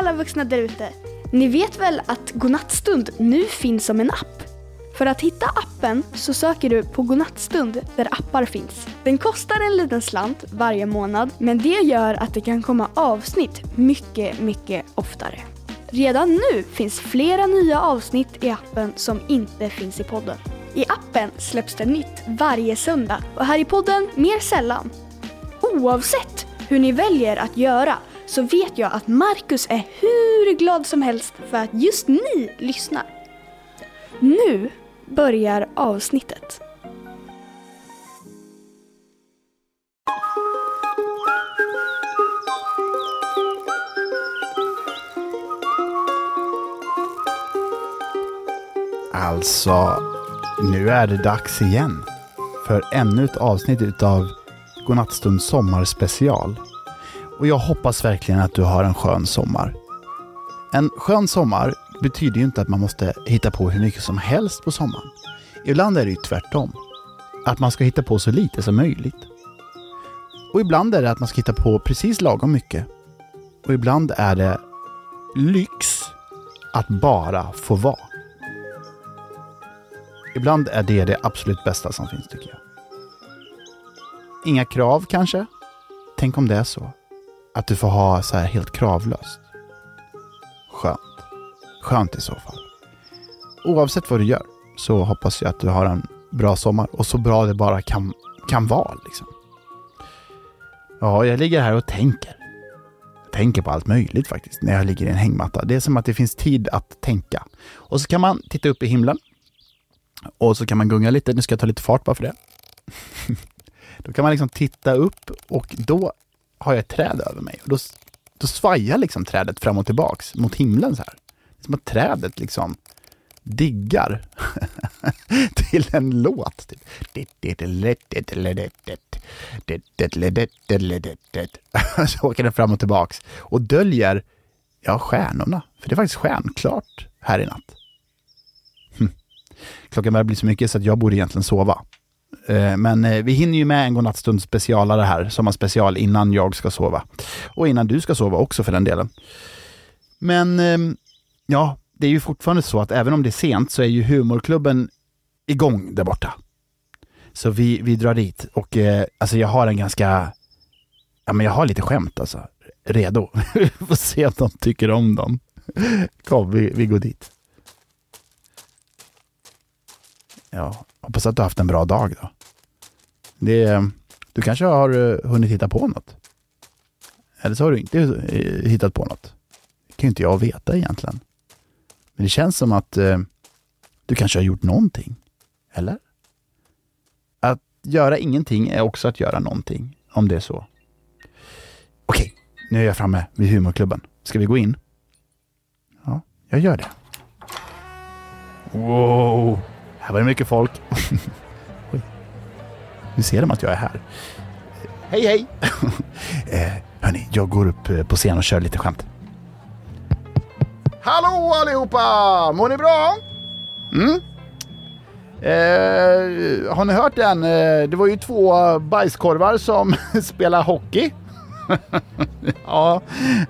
alla vuxna där ute. Ni vet väl att Godnattstund nu finns som en app? För att hitta appen så söker du på Godnattstund där appar finns. Den kostar en liten slant varje månad men det gör att det kan komma avsnitt mycket, mycket oftare. Redan nu finns flera nya avsnitt i appen som inte finns i podden. I appen släpps det nytt varje söndag och här i podden mer sällan. Oavsett hur ni väljer att göra så vet jag att Marcus är hur glad som helst för att just ni lyssnar. Nu börjar avsnittet. Alltså, nu är det dags igen för ännu ett avsnitt utav Godnattstund sommarspecial. Och jag hoppas verkligen att du har en skön sommar. En skön sommar betyder ju inte att man måste hitta på hur mycket som helst på sommaren. Ibland är det ju tvärtom. Att man ska hitta på så lite som möjligt. Och ibland är det att man ska hitta på precis lagom mycket. Och ibland är det lyx att bara få vara. Ibland är det det absolut bästa som finns tycker jag. Inga krav kanske? Tänk om det är så. Att du får ha så här helt kravlöst. Skönt. Skönt i så fall. Oavsett vad du gör så hoppas jag att du har en bra sommar och så bra det bara kan, kan vara. Liksom. Ja, jag ligger här och tänker. Jag tänker på allt möjligt faktiskt när jag ligger i en hängmatta. Det är som att det finns tid att tänka. Och så kan man titta upp i himlen. Och så kan man gunga lite. Nu ska jag ta lite fart bara för det. då kan man liksom titta upp och då har jag ett träd över mig. Och då, då svajar liksom trädet fram och tillbaks mot himlen så här. Det är som att trädet liksom diggar till en låt. Typ. Så åker den fram och tillbaks och döljer ja, stjärnorna. För det är faktiskt stjärnklart här i natt. Hm. Klockan börjar bli så mycket så att jag borde egentligen sova. Eh, men eh, vi hinner ju med en godnattstund specialare här, sommarspecial, innan jag ska sova. Och innan du ska sova också för den delen. Men ehm, ja, det är ju fortfarande så att även om det är sent så är ju humorklubben igång där borta. Så vi, vi drar dit och eh, alltså jag har en ganska, ja men jag har lite skämt alltså, redo. vi får se om de tycker om dem. Kom, vi, vi går dit. Ja, hoppas att du har haft en bra dag då. Det, du kanske har eh, hunnit hitta på något? Eller så har du inte eh, hittat på något. Det kan ju inte jag veta egentligen. Men det känns som att eh, du kanske har gjort någonting. Eller? Att göra ingenting är också att göra någonting, om det är så. Okej, nu är jag framme vid humorklubben. Ska vi gå in? Ja, jag gör det. Wow, här var det mycket folk. nu ser de att jag är här. Hej, hej! eh, hörni, jag går upp på scen och kör lite skämt. Hallå allihopa! Mår ni bra? Mm? Eh, har ni hört den? Eh, det var ju två bajskorvar som spelar hockey. ja,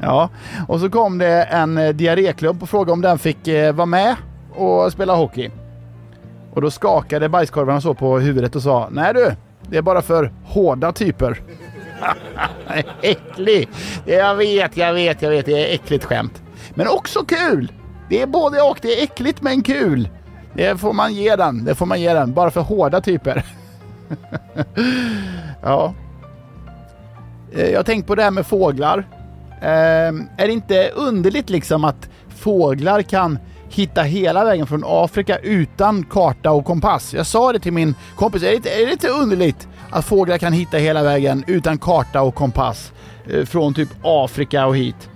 ja, och så kom det en diarréklubb och frågade om den fick eh, vara med och spela hockey. Och då skakade bajskorvarna så på huvudet och sa Nej du, det är bara för hårda typer. Äcklig! Jag vet, jag vet, jag vet, det är äckligt skämt. Men också kul! Det är både och, det är äckligt men kul. Det får man ge den, det får man ge den. Bara för hårda typer. ja. Eh, jag har tänkt på det här med fåglar. Eh, är det inte underligt liksom att fåglar kan hitta hela vägen från Afrika utan karta och kompass? Jag sa det till min kompis, är det inte, är det inte underligt att fåglar kan hitta hela vägen utan karta och kompass eh, från typ Afrika och hit?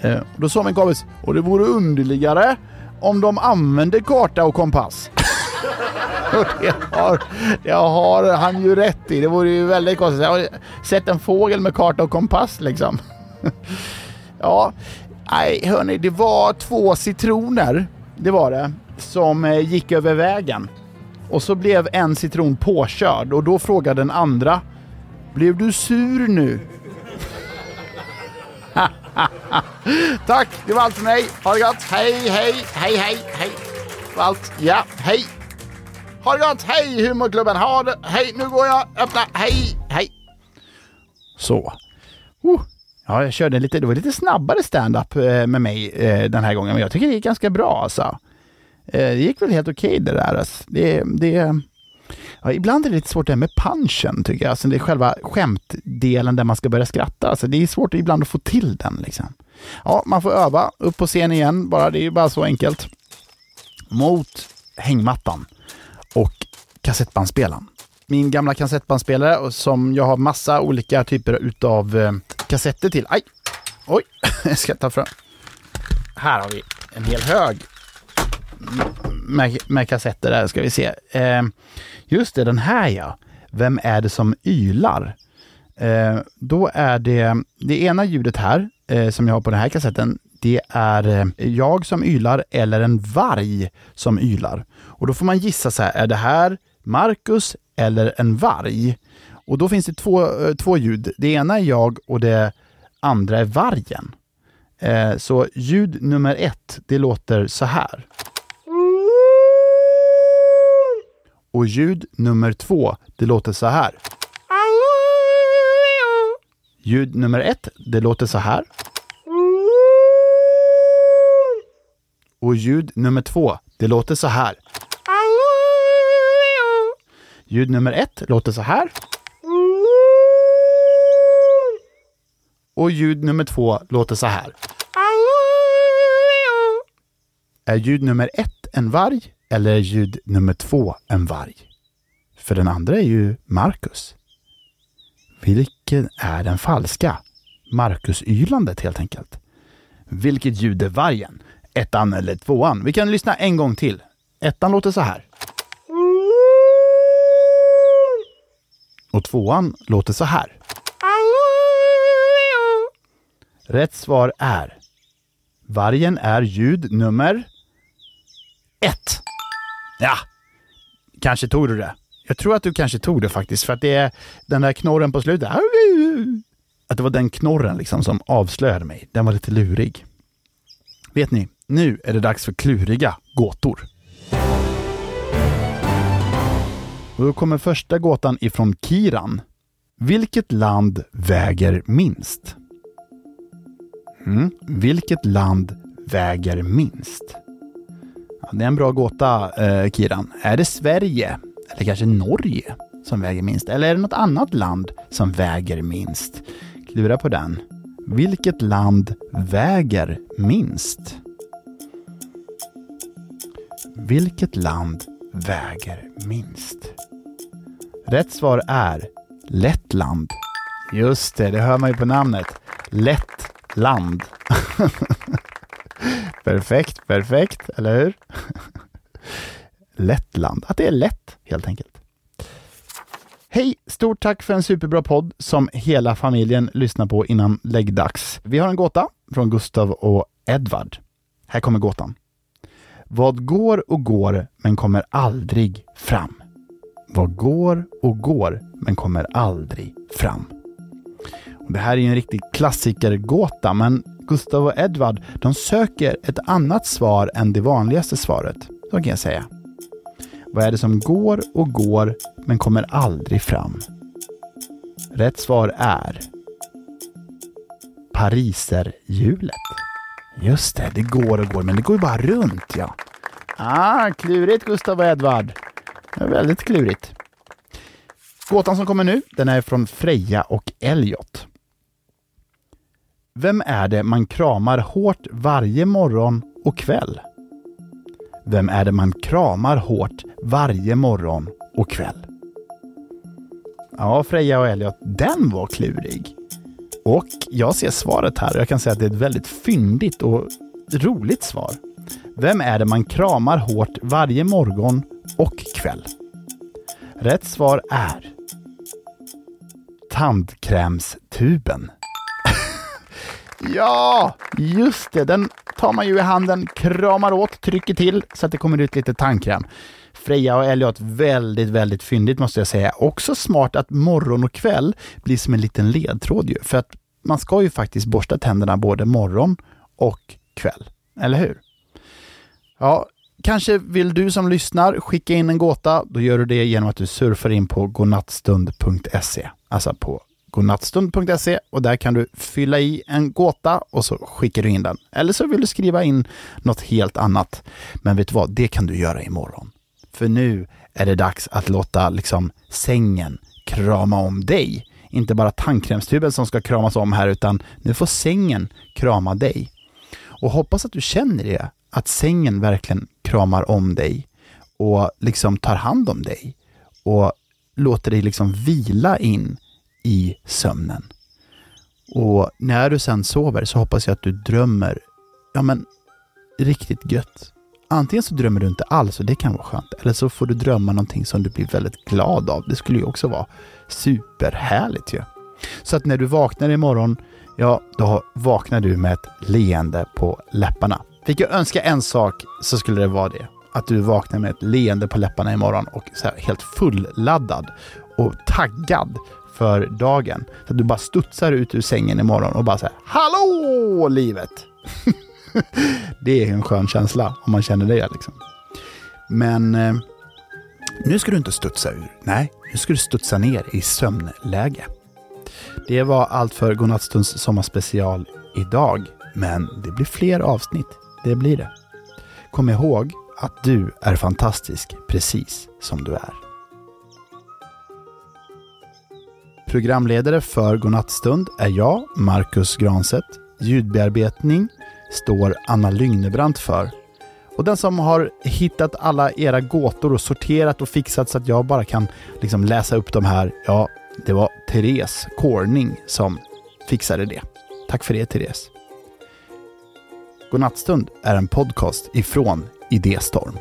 Eh, då sa min kompis, och det vore underligare om de använde karta och kompass. och det har, det har han ju rätt i. Det vore ju väldigt konstigt. Jag har sett en fågel med karta och kompass liksom. ja, nej hörni, det var två citroner, det var det, som eh, gick över vägen. Och så blev en citron påkörd och då frågade den andra, blev du sur nu? Tack, det var allt för mig. Ha det gott. Hej, hej, hej, hej, hej. Det var allt. Ja, hej. Ha det gott. Hej, humorklubben. Ha det. Hej, nu går jag. Öppna. Hej, hej. Så. Uh. Ja, jag körde lite, det var lite snabbare stand-up eh, med mig eh, den här gången, men jag tycker det gick ganska bra alltså. Eh, det gick väl helt okej okay, det där. Alltså. Det, det, ja, ibland är det lite svårt det här med punchen tycker jag. Alltså det är själva skämtdelen där man ska börja skratta. Alltså det är svårt ibland att få till den. Liksom. Ja, man får öva. Upp på scen igen bara. Det är ju bara så enkelt. Mot hängmattan och kassettbandspelaren. Min gamla kassettbandspelare som jag har massa olika typer utav eh, kassetter till. Aj! Oj, jag ska ta fram. Här har vi en hel hög med, med kassetter där, ska vi se. Eh, just det, den här ja. Vem är det som ylar? Eh, då är det, det ena ljudet här, eh, som jag har på den här kassetten, det är eh, jag som ylar eller en varg som ylar. Och då får man gissa så här, är det här Marcus eller en varg? Och då finns det två, eh, två ljud. Det ena är jag och det andra är vargen. Eh, så ljud nummer ett, det låter så här. Och ljud nummer två, det låter så här. Ljud nummer ett, det låter så här. Och ljud nummer två, det låter så här. Ljud nummer ett låter så här. Och ljud nummer två låter så här. Är ljud nummer ett en varg eller är ljud nummer två en varg? För den andra är ju Marcus. Vilken är den falska? Marcus-ylandet helt enkelt. Vilket ljud är vargen? Ettan eller tvåan? Vi kan lyssna en gång till. Ettan låter så här. Och tvåan låter så här. Rätt svar är Vargen är ljud nummer ett. Ja, kanske tog du det. Jag tror att du kanske tog det faktiskt, för att det är den där knorren på slutet. Att det var den knorren liksom som avslöjade mig. Den var lite lurig. Vet ni, nu är det dags för kluriga gåtor. Och då kommer första gåtan ifrån Kiran. Vilket land väger minst? Mm. Vilket land väger minst? Ja, det är en bra gåta, eh, Kiran. Är det Sverige eller kanske Norge som väger minst? Eller är det något annat land som väger minst? Klura på den. Vilket land väger minst? Vilket land väger minst? Rätt svar är Lettland. Just det, det hör man ju på namnet. Lettland. perfekt, perfekt, eller hur? Lettland. Att det är lätt, helt enkelt. Hej! Stort tack för en superbra podd som hela familjen lyssnar på innan läggdags. Vi har en gåta från Gustav och Edvard. Här kommer gåtan. Vad går och går men kommer aldrig fram? Vad går och går men kommer aldrig fram? Och det här är en riktig klassikergåta, men Gustav och Edvard de söker ett annat svar än det vanligaste svaret. Så kan jag säga. Vad är det som går och går men kommer aldrig fram? Rätt svar är Pariserhjulet. Just det, det går och går, men det går ju bara runt ja. Ah, klurigt Gustav och Edvard. Det är väldigt klurigt. Gåtan som kommer nu, den är från Freja och Elliot. Vem är det man kramar hårt varje morgon och kväll? Vem är det man kramar hårt varje morgon och kväll? Ja, Freja och Elliot, den var klurig. Och jag ser svaret här och jag kan säga att det är ett väldigt fyndigt och roligt svar. Vem är det man kramar hårt varje morgon och kväll? Rätt svar är tandkrämstuben. ja, just det. Den tar man ju i handen, kramar åt, trycker till så att det kommer ut lite tandkräm. Freja och Elliot, väldigt, väldigt fyndigt måste jag säga. Också smart att morgon och kväll blir som en liten ledtråd ju. För att man ska ju faktiskt borsta tänderna både morgon och kväll. Eller hur? Ja, kanske vill du som lyssnar skicka in en gåta. Då gör du det genom att du surfar in på godnattstund.se. Alltså på godnattstund.se och där kan du fylla i en gåta och så skickar du in den. Eller så vill du skriva in något helt annat. Men vet du vad, det kan du göra imorgon. För nu är det dags att låta liksom sängen krama om dig. Inte bara tandkrämstuben som ska kramas om här, utan nu får sängen krama dig. Och hoppas att du känner det, att sängen verkligen kramar om dig och liksom tar hand om dig och låter dig liksom vila in i sömnen. Och när du sen sover så hoppas jag att du drömmer, ja men, riktigt gött. Antingen så drömmer du inte alls och det kan vara skönt, eller så får du drömma någonting som du blir väldigt glad av. Det skulle ju också vara superhärligt ju. Så att när du vaknar imorgon, ja, då vaknar du med ett leende på läpparna. Fick jag önska en sak så skulle det vara det. Att du vaknar med ett leende på läpparna imorgon och så här helt fulladdad och taggad för dagen. Så att du bara studsar ut ur sängen imorgon och bara säger Hallå livet! det är en skön känsla om man känner det. Liksom. Men eh, nu ska du inte studsa ur. Nej, nu ska du studsa ner i sömnläge. Det var allt för Godnattstunds sommarspecial idag. Men det blir fler avsnitt. Det blir det. Kom ihåg att du är fantastisk precis som du är. Programledare för Godnattstund är jag, Marcus Granset. Ljudbearbetning står Anna Lygnebrant för. Och den som har hittat alla era gåtor och sorterat och fixat så att jag bara kan liksom läsa upp de här, ja, det var Therese Corning som fixade det. Tack för det, Therese. Godnattstund är en podcast ifrån Idéstorm.